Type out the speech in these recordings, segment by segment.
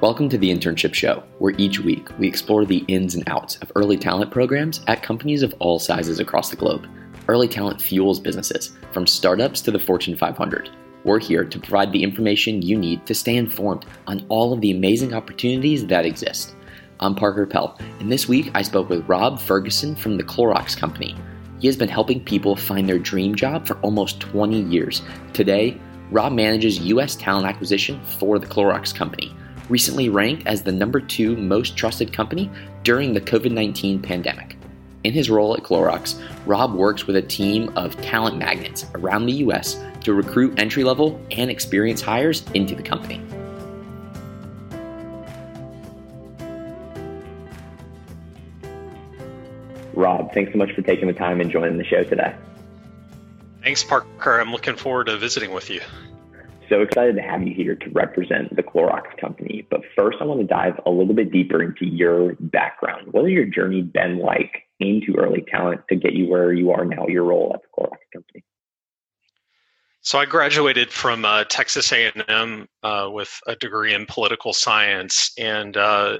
Welcome to the Internship Show, where each week we explore the ins and outs of early talent programs at companies of all sizes across the globe. Early talent fuels businesses, from startups to the Fortune 500. We're here to provide the information you need to stay informed on all of the amazing opportunities that exist. I'm Parker Pell, and this week I spoke with Rob Ferguson from the Clorox Company. He has been helping people find their dream job for almost 20 years. Today, Rob manages U.S. talent acquisition for the Clorox Company, recently ranked as the number two most trusted company during the COVID 19 pandemic. In his role at Clorox, Rob works with a team of talent magnets around the U.S. to recruit entry level and experienced hires into the company. Rob, thanks so much for taking the time and joining the show today. Thanks, Parker. I'm looking forward to visiting with you. So excited to have you here to represent the Clorox company. But first, I want to dive a little bit deeper into your background. What has your journey been like into early talent to get you where you are now, your role at the Clorox company? So I graduated from uh, Texas A&M uh, with a degree in political science, and uh,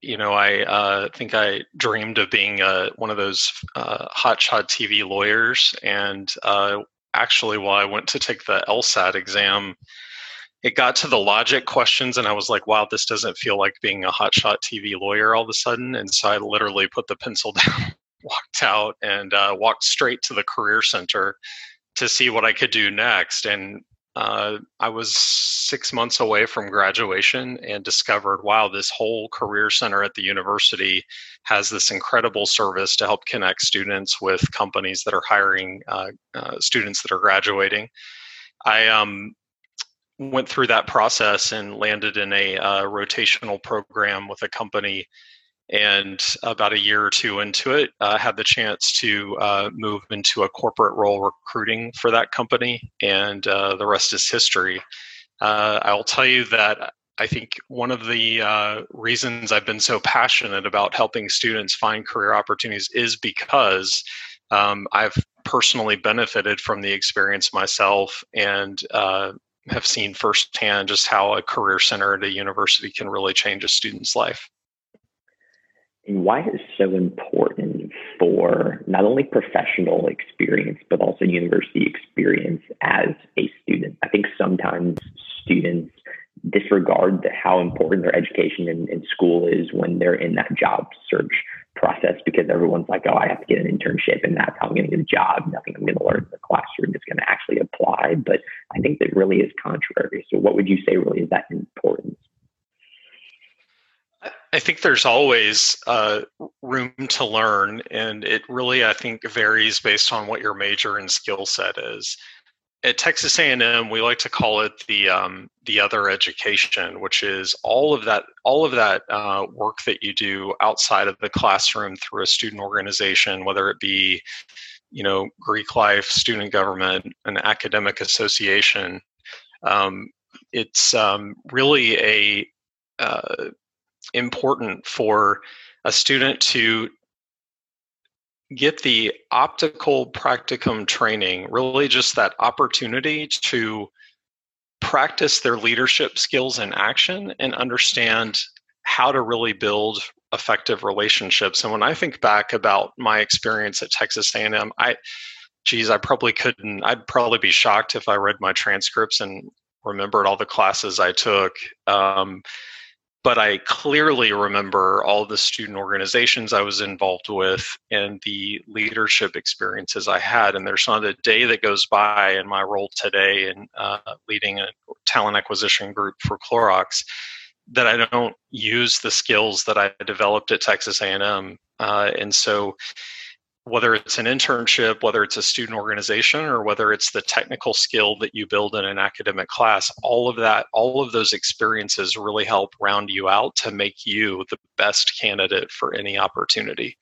you know I uh, think I dreamed of being uh, one of those uh, hotshot TV lawyers, and actually while I went to take the LSAT exam, it got to the logic questions and I was like, wow, this doesn't feel like being a hotshot TV lawyer all of a sudden. And so I literally put the pencil down, walked out, and uh, walked straight to the career center to see what I could do next. And uh, I was six months away from graduation and discovered, wow, this whole career center at the university has this incredible service to help connect students with companies that are hiring uh, uh, students that are graduating. I um, went through that process and landed in a uh, rotational program with a company and about a year or two into it uh, had the chance to uh, move into a corporate role recruiting for that company and uh, the rest is history. Uh, i'll tell you that i think one of the uh, reasons i've been so passionate about helping students find career opportunities is because um, i've personally benefited from the experience myself and uh, have seen firsthand just how a career center at a university can really change a student's life why it's so important for not only professional experience, but also university experience as a student. I think sometimes students disregard how important their education in, in school is when they're in that job search process because everyone's like, oh, I have to get an internship and that's how I'm going to get a job. Nothing I'm going to learn in the classroom is going to actually apply. But I think that really is contrary. So, what would you say really is that importance? I think there's always uh, room to learn, and it really, I think, varies based on what your major and skill set is. At Texas A&M, we like to call it the um, the other education, which is all of that all of that uh, work that you do outside of the classroom through a student organization, whether it be, you know, Greek life, student government, an academic association. Um, it's um, really a uh, important for a student to get the optical practicum training, really just that opportunity to practice their leadership skills in action and understand how to really build effective relationships. And when I think back about my experience at Texas A&M, I geez, I probably couldn't I'd probably be shocked if I read my transcripts and remembered all the classes I took. Um, but I clearly remember all the student organizations I was involved with and the leadership experiences I had. And there's not a day that goes by in my role today in uh, leading a talent acquisition group for Clorox that I don't use the skills that I developed at Texas A&M. Uh, and so whether it's an internship, whether it's a student organization, or whether it's the technical skill that you build in an academic class, all of that, all of those experiences really help round you out to make you the best candidate for any opportunity.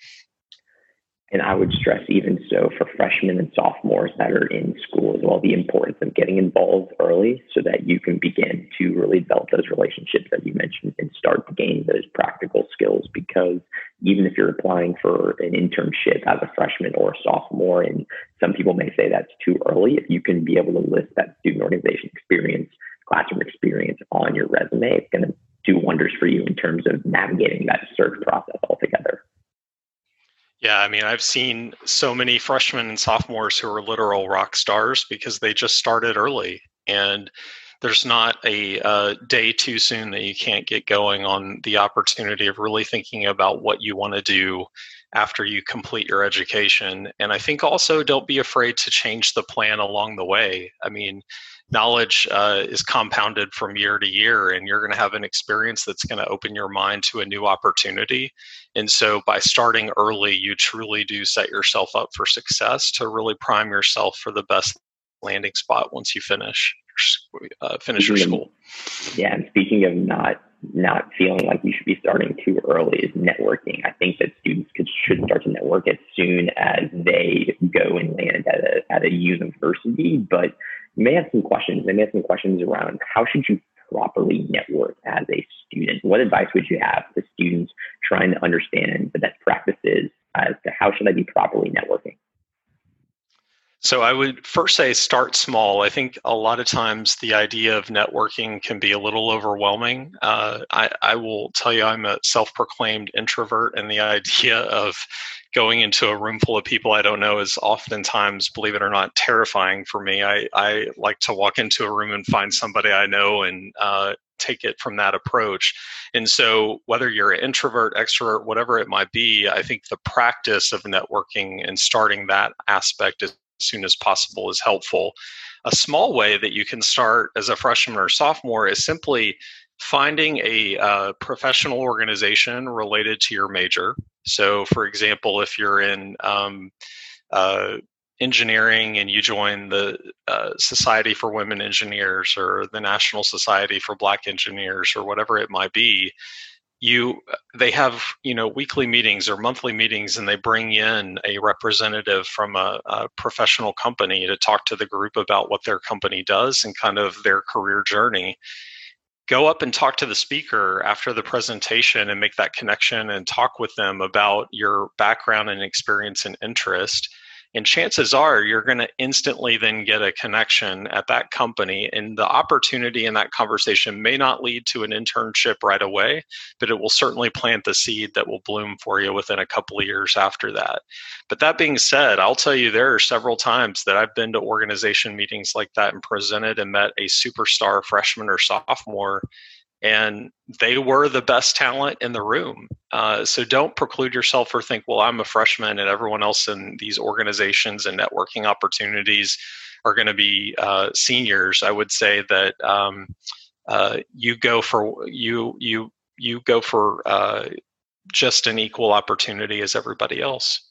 And I would stress even so for freshmen and sophomores that are in school as well, the importance of getting involved early so that you can begin to really develop those relationships that you mentioned and start to gain those practical skills. Because even if you're applying for an internship as a freshman or a sophomore, and some people may say that's too early, if you can be able to list that student organization experience, classroom experience on your resume, it's going to do wonders for for you in terms of navigating that search process altogether? Yeah, I mean, I've seen so many freshmen and sophomores who are literal rock stars because they just started early. And there's not a day too soon that you can't get going on the opportunity of really thinking about what you want to do after you complete your education. And I think also don't be afraid to change the plan along the way. I mean, knowledge uh, is compounded from year to year, and you're going to have an experience that's going to open your mind to a new opportunity. And so, by starting early, you truly do set yourself up for success to really prime yourself for the best landing spot once you finish uh, finish your school. Yeah, and speaking of not not feeling like you should be starting too early is networking. I think that students could, should start to network as soon as they go and land at a, at a university. But may have some questions. They may have some questions around how should you properly network as a student? What advice would you have to students trying to understand the best practices as to how should I be properly networking? So I would first say start small. I think a lot of times the idea of networking can be a little overwhelming. Uh, I, I, will tell you, I'm a self-proclaimed introvert, and the idea of going into a room full of people I don't know is oftentimes, believe it or not, terrifying for me. I, I like to walk into a room and find somebody I know and uh, take it from that approach. And so, whether you're an introvert, extrovert, whatever it might be, I think the practice of networking and starting that aspect is soon as possible is helpful. A small way that you can start as a freshman or sophomore is simply finding a uh, professional organization related to your major. So, for example, if you're in um, uh, engineering and you join the uh, Society for Women Engineers or the National Society for Black Engineers or whatever it might be, you they have you know weekly meetings or monthly meetings and they bring in a representative from a, a, professional company to talk to the group about what their company does and kind of their career journey. Go up and talk to the speaker after the presentation and make that connection and talk with them about your background and experience and interest and chances are you're going to instantly then get a connection at that company. And the opportunity in that conversation may not lead to an internship right away, but it will certainly plant the seed that will bloom for you within a couple of years after that. But that being said, I'll tell you there are several times that I've been to organization meetings like that and presented and met a superstar freshman or sophomore and they were the best talent in the room. Uh, so don't preclude yourself or think, well, I'm a freshman and everyone else in these organizations and networking opportunities are going to be uh, seniors. I would say that um, uh, you go for you you you go for uh, just an equal opportunity as everybody else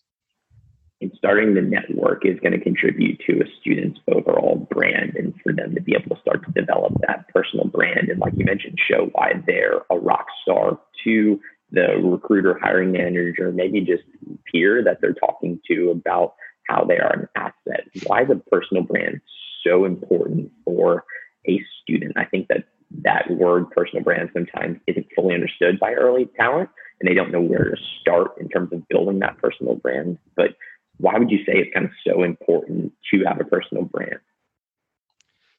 starting the network is going to contribute to a student's overall brand and for them to be able to start to develop that personal brand. And like you mentioned show why they're a rock star to the recruiter hiring manager maybe just peer that they're talking to about how they are an asset. Why is a personal brand so important for a student? I think that that word personal brand sometimes isn't fully understood by early talent and they don't know where to start in terms of building that personal brand. But why would you say it's kind of so important to have a personal brand?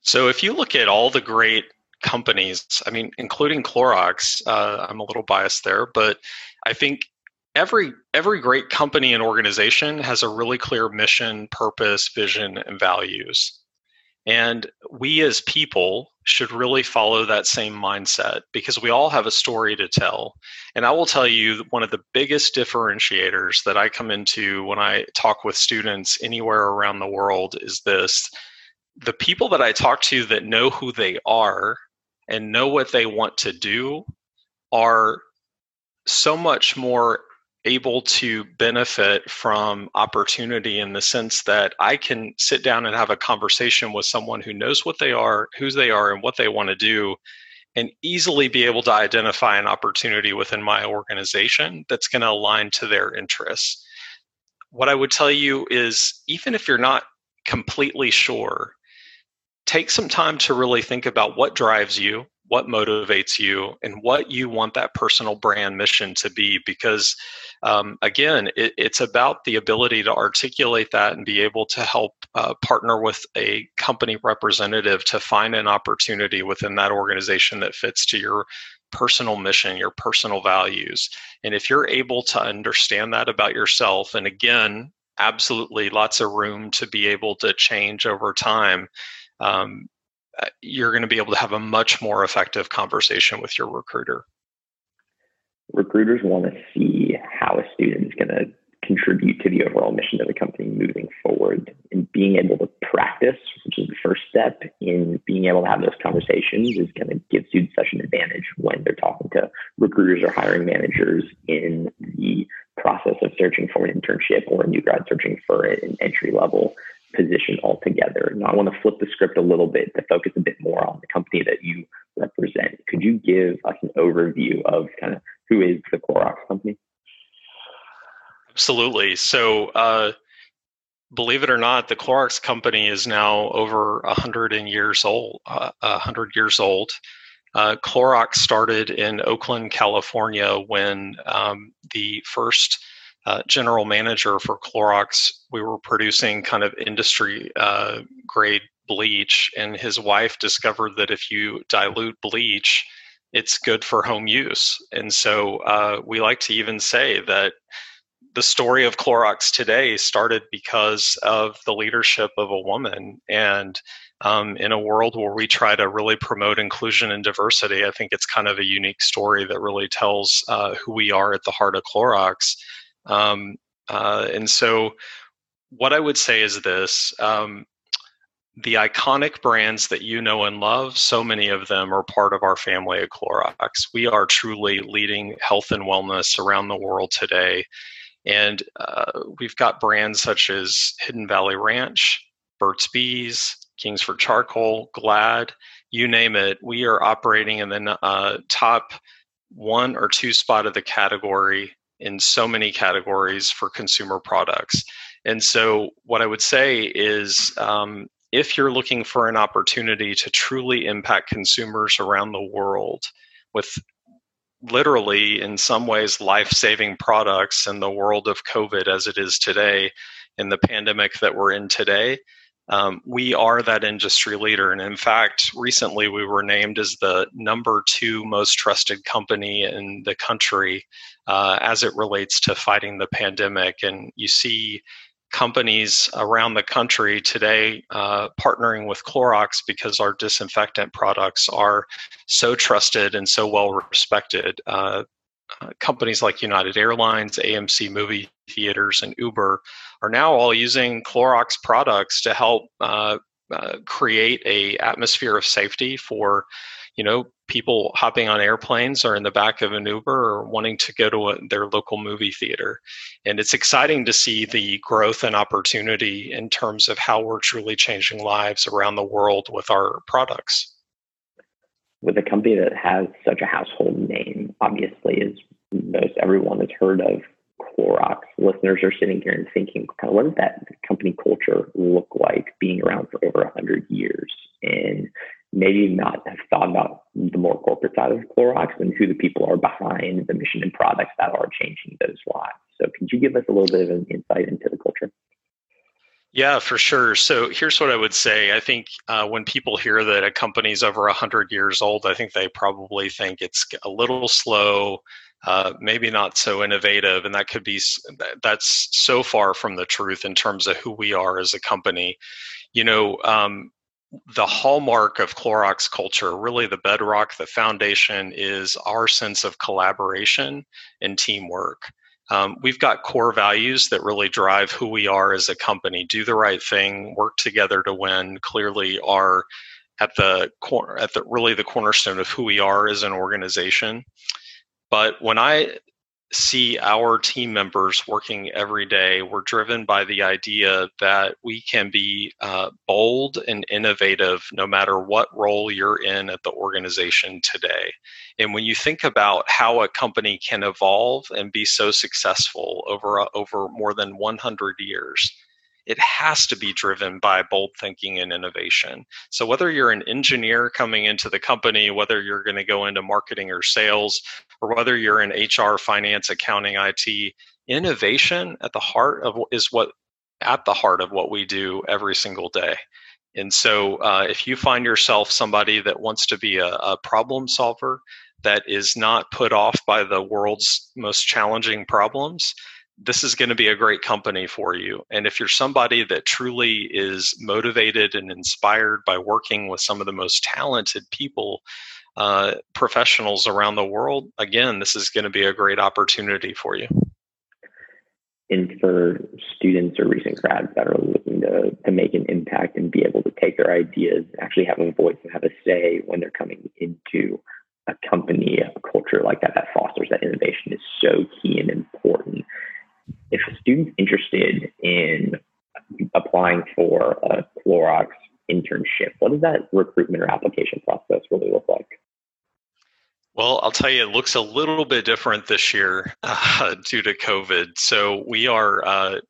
So if you look at all the great companies, I mean, including Clorox, uh, I'm a little biased there, but I think every every great company and organization has a really clear mission, purpose, vision, and values. And we as people should really follow that same mindset because we all have a story to tell. And I will tell you one of the biggest differentiators that I come into when I talk with students anywhere around the world is this the people that I talk to that know who they are and know what they want to do are so much more able to benefit from opportunity in the sense that I can sit down and have a conversation with someone who knows what they are, who they are, and what they want to do, and easily be able to identify an opportunity within my organization that's going to align to their interests. What I would tell you is even if you're not completely sure, take some time to really think about what drives you, what motivates you and what you want that personal brand mission to be because um, again it, it's about the ability to articulate that and be able to help uh, partner with a company representative to find an opportunity within that organization that fits to your personal mission, your personal values. And if you're able to understand that about yourself, and again, absolutely lots of room to be able to change over time, um, Uh, you're going to be able to have a much more effective conversation with your recruiter. Recruiters want to see how a student is going to contribute to the overall mission of the company moving forward and being able to practice, which is the first step in being able to have those conversations is going to give students such an advantage when they're talking to recruiters or hiring managers in the process of searching for an internship or a new grad searching for an entry level position altogether. Now, I want to flip the script a little bit to focus a bit more on the company that you represent. Could you give us an overview of kind of who is the Clorox company? Absolutely. So, uh, believe it or not, the Clorox company is now over hundred years old. Uh, hundred years old. Uh, Clorox started in Oakland, California, when um, the first uh, general manager for Clorox, we were producing kind of industry uh, grade bleach, and his wife discovered that if you dilute bleach, it's good for home use. And so uh, we like to even say that the story of Clorox today started because of the leadership of a woman. And um, in a world where we try to really promote inclusion and diversity, I think it's kind of a unique story that really tells uh, who we are at the heart of Clorox. Um, uh, and so, what I would say is this um, the iconic brands that you know and love, so many of them are part of our family at Clorox. We are truly leading health and wellness around the world today. And uh, we've got brands such as Hidden Valley Ranch, Burt's Bees, Kingsford Charcoal, Glad, you name it. We are operating in the uh, top one or two spot of the category in so many categories for consumer products. And so, what I would say is um, if you're looking for an opportunity to truly impact consumers around the world with literally, in some ways, life saving products in the world of COVID as it is today, in the pandemic that we're in today. Um, we are that industry leader. And in fact, recently we were named as the number two most trusted company in the country uh, as it relates to fighting the pandemic. And you see companies around the country today uh, partnering with Clorox because our disinfectant products are so trusted and so well respected. Uh, uh, companies like United Airlines, AMC Movie Theaters, and Uber are now all using Clorox products to help uh, uh, create a atmosphere of safety for you know people hopping on airplanes or in the back of an uber or wanting to go to a, their local movie theater and it's exciting to see the growth and opportunity in terms of how we're truly changing lives around the world with our products with a company that has such a household name obviously as most everyone has heard of Clorox listeners are sitting here and thinking, kind of, what does that company culture look like being around for over 100 years? And maybe not have thought about the more corporate side of Clorox and who the people are behind the mission and products that are changing those lives. So, could you give us a little bit of an insight into the culture? Yeah, for sure. So here's what I would say. I think uh, when people hear that a company's over 100 years old, I think they probably think it's a little slow, uh, maybe not so innovative, and that could be that's so far from the truth in terms of who we are as a company. You know, um, the hallmark of Clorox culture, really the bedrock, the foundation, is our sense of collaboration and teamwork. Um, we've got core values that really drive who we are as a company. Do the right thing, work together to win. Clearly, are at the corner, at the really the cornerstone of who we are as an organization. But when I see our team members working every day, we're driven by the idea that we can be uh, bold and innovative no matter what role you're in at the organization today. And when you think about how a company can evolve and be so successful over, uh, over more than 100 years, it has to be driven by bold thinking and innovation. So, whether you're an engineer coming into the company, whether you're going to go into marketing or sales, or whether you're in HR, finance, accounting, IT, innovation at the heart of is what at the heart of what we do every single day. And so, uh, if you find yourself somebody that wants to be a, a problem solver, that is not put off by the world's most challenging problems, this is going to be a great company for you. And if you're somebody that truly is motivated and inspired by working with some of the most talented people, uh, professionals around the world, again, this is going to be a great opportunity for you. And for students or recent grads that are looking to, to make an impact and be able to take their ideas, actually have a voice and have a say when they're coming into a company, a culture like that that fosters that innovation is so key and important. If a student's interested in applying for a Clorox internship, what does that recruitment or application process really look like? Well, I'll tell you, it looks a little bit different this year uh, due to COVID. So we are uh,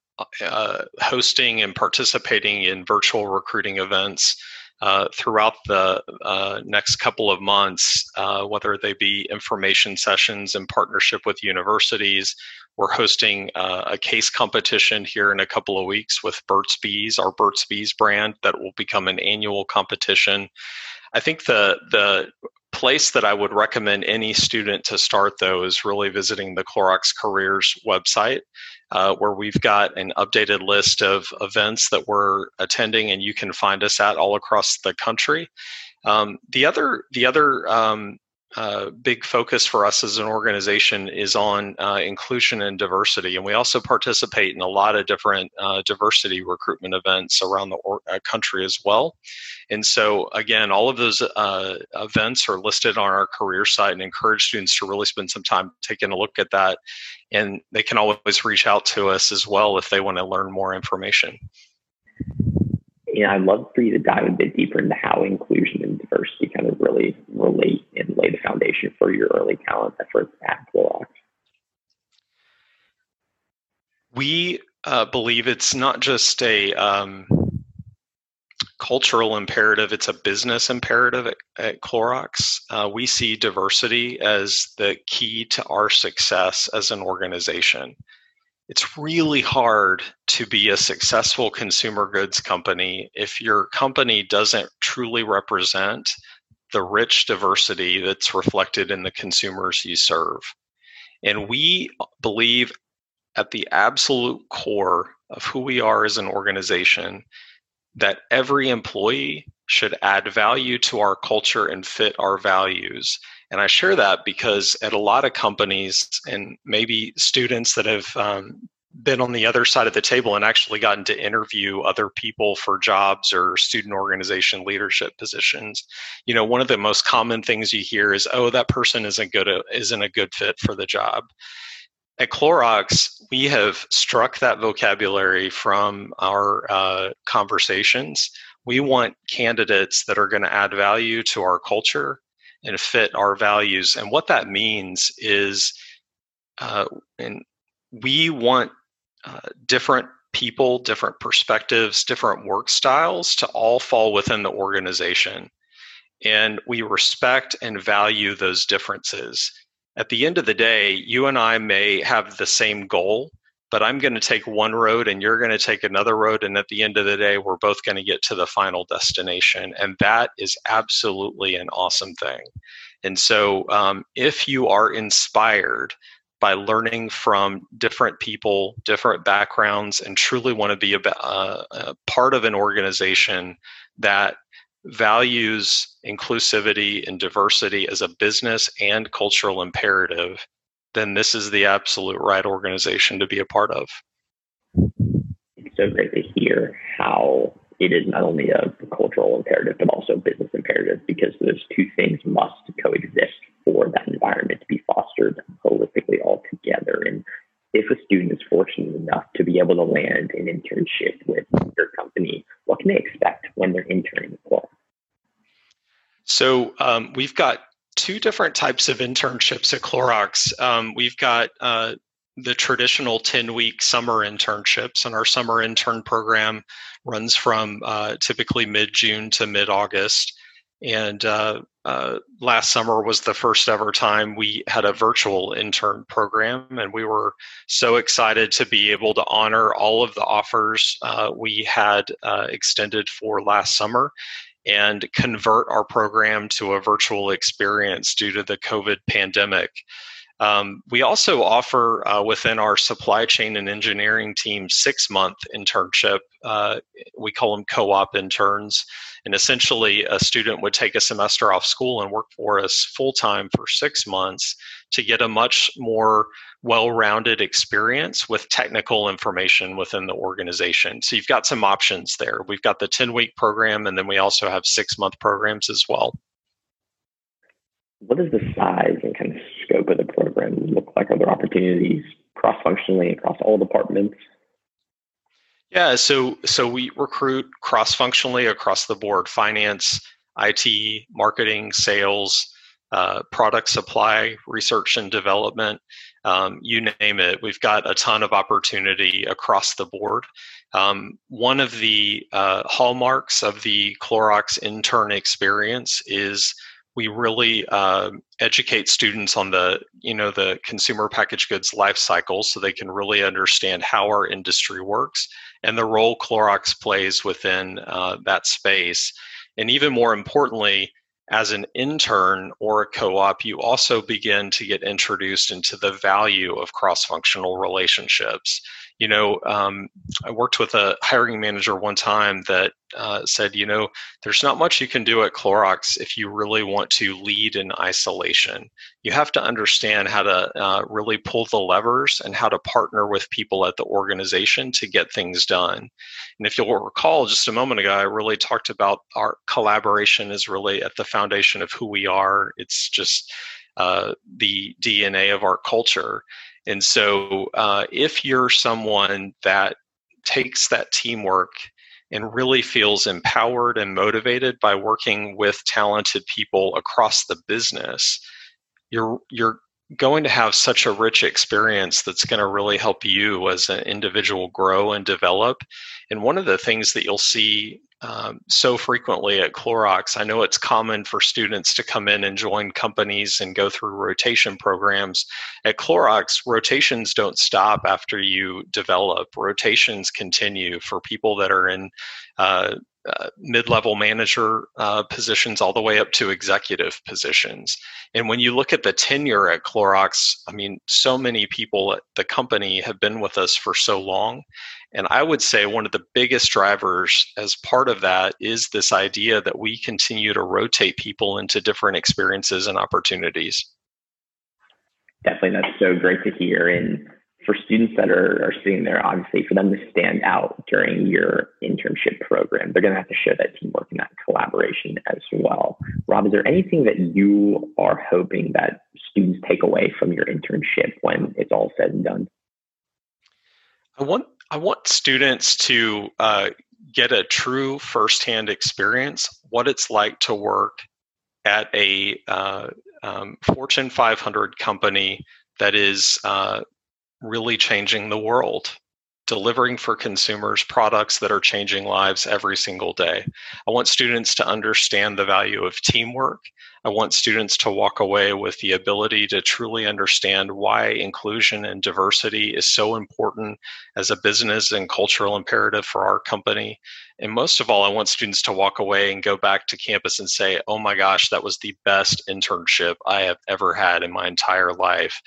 uh, hosting and participating in virtual recruiting events uh, throughout the uh, next couple of months, uh, whether they be information sessions in partnership with universities. We're hosting a case competition here in a couple of weeks with Burt's Bees, our Burt's Bees brand, that will become an annual competition. I think the the place that I would recommend any student to start, though, is really visiting the Clorox Careers website, uh, where we've got an updated list of events that we're attending, and you can find us at all across the country. Um, the other, the other um, uh, big focus for us as an organization is on uh, inclusion and diversity. And we also participate in a lot of different uh, diversity recruitment events around the or- uh, country as well. And so, again, all of those uh, events are listed on our career site and encourage students to really spend some time taking a look at that. And they can always reach out to us as well if they want to learn more information. Yeah, I'd love for you to dive a bit deeper into how inclusion and diversity kind of really relate and lay the foundation for your early talent efforts at Clorox? We uh, believe it's not just a um, cultural imperative, it's a business imperative at, at Clorox. Uh, we see diversity as the key to our success as an organization. It's really hard to be a successful consumer goods company if your company doesn't truly represent the rich diversity that's reflected in the consumers you serve. And we believe at the absolute core of who we are as an organization that every employee should add value to our culture and fit our values. And I share that because at a lot of companies and maybe students that have um, been on the other side of the table and actually gotten to interview other people for jobs or student organization leadership positions you know one of the most common things you hear is oh that person isn't good isn't a good fit for the job at Clorox, we have struck that vocabulary from our uh, conversations. We want candidates that are going to add value to our culture and fit our values. And what that means is, uh, and we want uh, different people, different perspectives, different work styles to all fall within the organization. And we respect and value those differences. At the end of the day, you and I may have the same goal, but I'm going to take one road and you're going to take another road. And at the end of the day, we're both going to get to the final destination. And that is absolutely an awesome thing. And so, um, if you are inspired by learning from different people, different backgrounds, and truly want to be a, uh, a part of an organization that values inclusivity and diversity as a business and cultural imperative, then this is the absolute right organization to be a part of. It's so great to hear how it is not only a cultural imperative, but also business imperative because those two things must coexist for that environment to be fostered holistically all together. And if a student is fortunate enough to be able to land an internship with your company, what can they expect when they're interning for? So um, we've got two different types of internships at Clorox. Um, we've got uh, the traditional 10 week summer internships, and our summer intern program runs from uh, typically mid June to mid August. And uh, uh, last summer was the first ever time we had a virtual intern program, and we were so excited to be able to honor all of the offers uh, we had uh, extended for last summer and convert our program to a virtual experience due to the COVID pandemic. Um, we also offer uh, within our supply chain and engineering team six month internship. Uh, we call them co op interns. And essentially, a student would take a semester off school and work for us full time for six months to get a much more well rounded experience with technical information within the organization. So you've got some options there. We've got the 10 week program, and then we also have six month programs as well. What is the size and kind of scope of the program look like? Are there opportunities cross functionally across all departments? Yeah, so so we recruit cross functionally across the board: finance, IT, marketing, sales, uh, product supply, research and development, um, you name it. We've got a ton of opportunity across the board. Um, one of the uh, hallmarks of the Clorox intern experience is we really uh, educate students on the you know the consumer packaged goods life cycle so they can really understand how our industry works and the role Clorox plays within uh, that space. And even more importantly, as an intern or a co op, you also begin to get introduced into the value of cross functional relationships you know, um, I worked with a hiring manager one time that uh, said, you know, there's not much you can do at Clorox if you really want to lead in isolation. You have to understand how to uh, really pull the levers and how to partner with people at the organization to get things done. And if you'll recall, just a moment ago, I really talked about our collaboration is really at the foundation of who we are. It's just uh, the DNA of our culture. And so, uh, if you're someone that takes that teamwork and really feels empowered and motivated by working with talented people across the business, you're you're going to have such a rich experience that's going to really help you as an individual grow and develop. And one of the things that you'll see um, so frequently at Clorox. I know it's common for students to come in and join companies and go through rotation programs. At Clorox, rotations don't stop after you develop, rotations continue for people that are in uh, uh, mid-level manager uh, positions all the way up to executive positions. And when you look at the tenure at Clorox, I mean, so many people at the company have been with us for so long. And I would say one of the biggest drivers as part of that is this idea that we continue to rotate people into different experiences and opportunities. Definitely, that's so great to hear. And for students that are, are sitting there, obviously, for them to stand out during your internship program, they're going to have to show that teamwork and that collaboration as well. Rob, is there anything that you are hoping that students take away from your internship when it's all said and done? I want I want students to uh, get a true firsthand experience what it's like to work at a uh, um, Fortune 500 company that is uh, really changing the world, delivering for consumers products that are changing lives every single day. I want students to understand the value of teamwork. I want students to walk away with the ability to truly understand why inclusion and diversity is so important as a business and cultural imperative for our company. And most of all, I want students to walk away and go back to campus and say, oh my gosh, that was the best internship I have ever had in my entire life.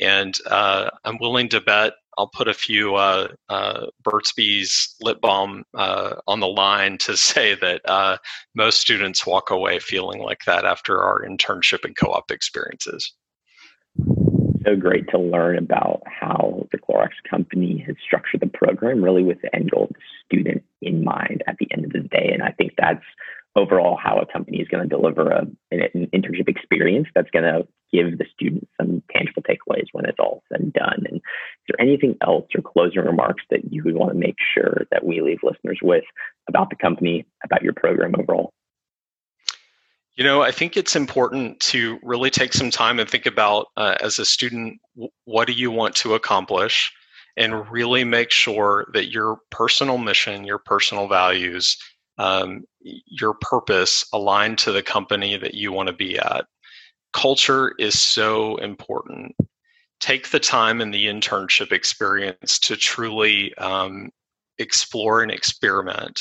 And uh, I'm willing to bet I'll put a few uh, uh, Burt's Bees lip balm uh, on the line to say that uh, most students walk away feeling like that after our internship and co-op experiences. So great to learn about how the Clorox company has structured the program, really with the end goal of the student in mind at the end of the day. And I think that's overall how a company is going to deliver a, an, internship experience that's going to give the students some tangible takeaways when it's all said and done. And is there anything else or closing remarks that you would want to make sure that we leave listeners with about the company, about your program overall? You know, I think it's important to really take some time and think about uh, as a student, what do you want to accomplish? And really make sure that your personal mission, your personal values, um, your purpose aligned to the company that you want to be at. Culture is so important. Take the time in the internship experience to truly um, explore and experiment.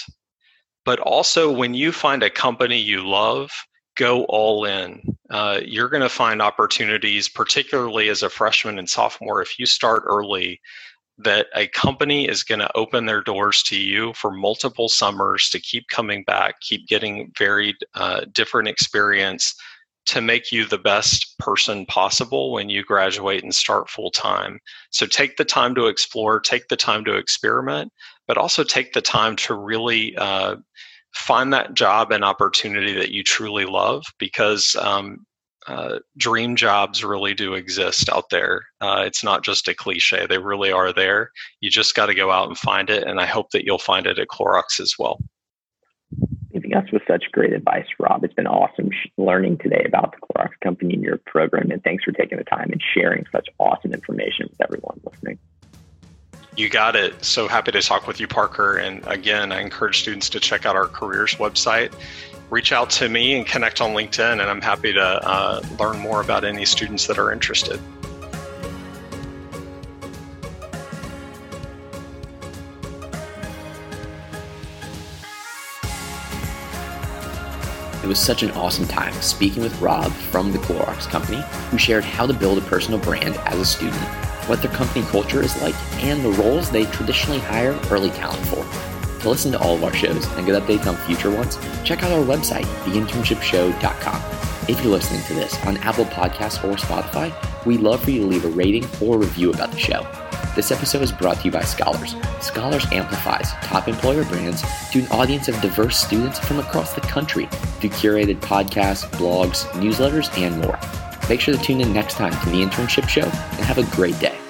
but also when you find a company you love, go all in. Uh, you're going to find opportunities, particularly as a freshman and sophomore, if you start early, that a company is going to open their doors to you for multiple summers to keep coming back, keep getting varied, uh, different experience to make you the best person possible when you graduate and start full time. So take the time to explore, take the time to experiment, but also take the time to really uh, find that job and opportunity that you truly love because um, uh, dream jobs really do exist out there. Uh, it's not just a cliche, they really are there. You just got to go out and find it. And I hope that you'll find it at Clorox as well. Leaving us with such great advice, Rob. It's been awesome learning today about the Clorox company and your program. And thanks for taking the time and sharing such awesome information with everyone listening. You got it. So happy to talk with you, Parker. And again, I encourage students to check out our careers website. Reach out to me and connect on LinkedIn, and I'm happy to uh, learn more about any students that are interested. It was such an awesome time speaking with Rob from the Clorox Company, who shared how to build a personal brand as a student what their company culture is like, and the roles they traditionally hire early talent for. To listen to all of our shows and get updates on future ones, check out our website, theinternshipshow.com. If you're listening to this on Apple Podcasts or Spotify, we'd love for you to leave a rating or review about the show. This episode is brought to you by Scholars. Scholars amplifies top employer brands to an audience of diverse students from across the country through curated podcasts, blogs, newsletters, and more. Make sure to tune in next time to the Internship Show and have a great day.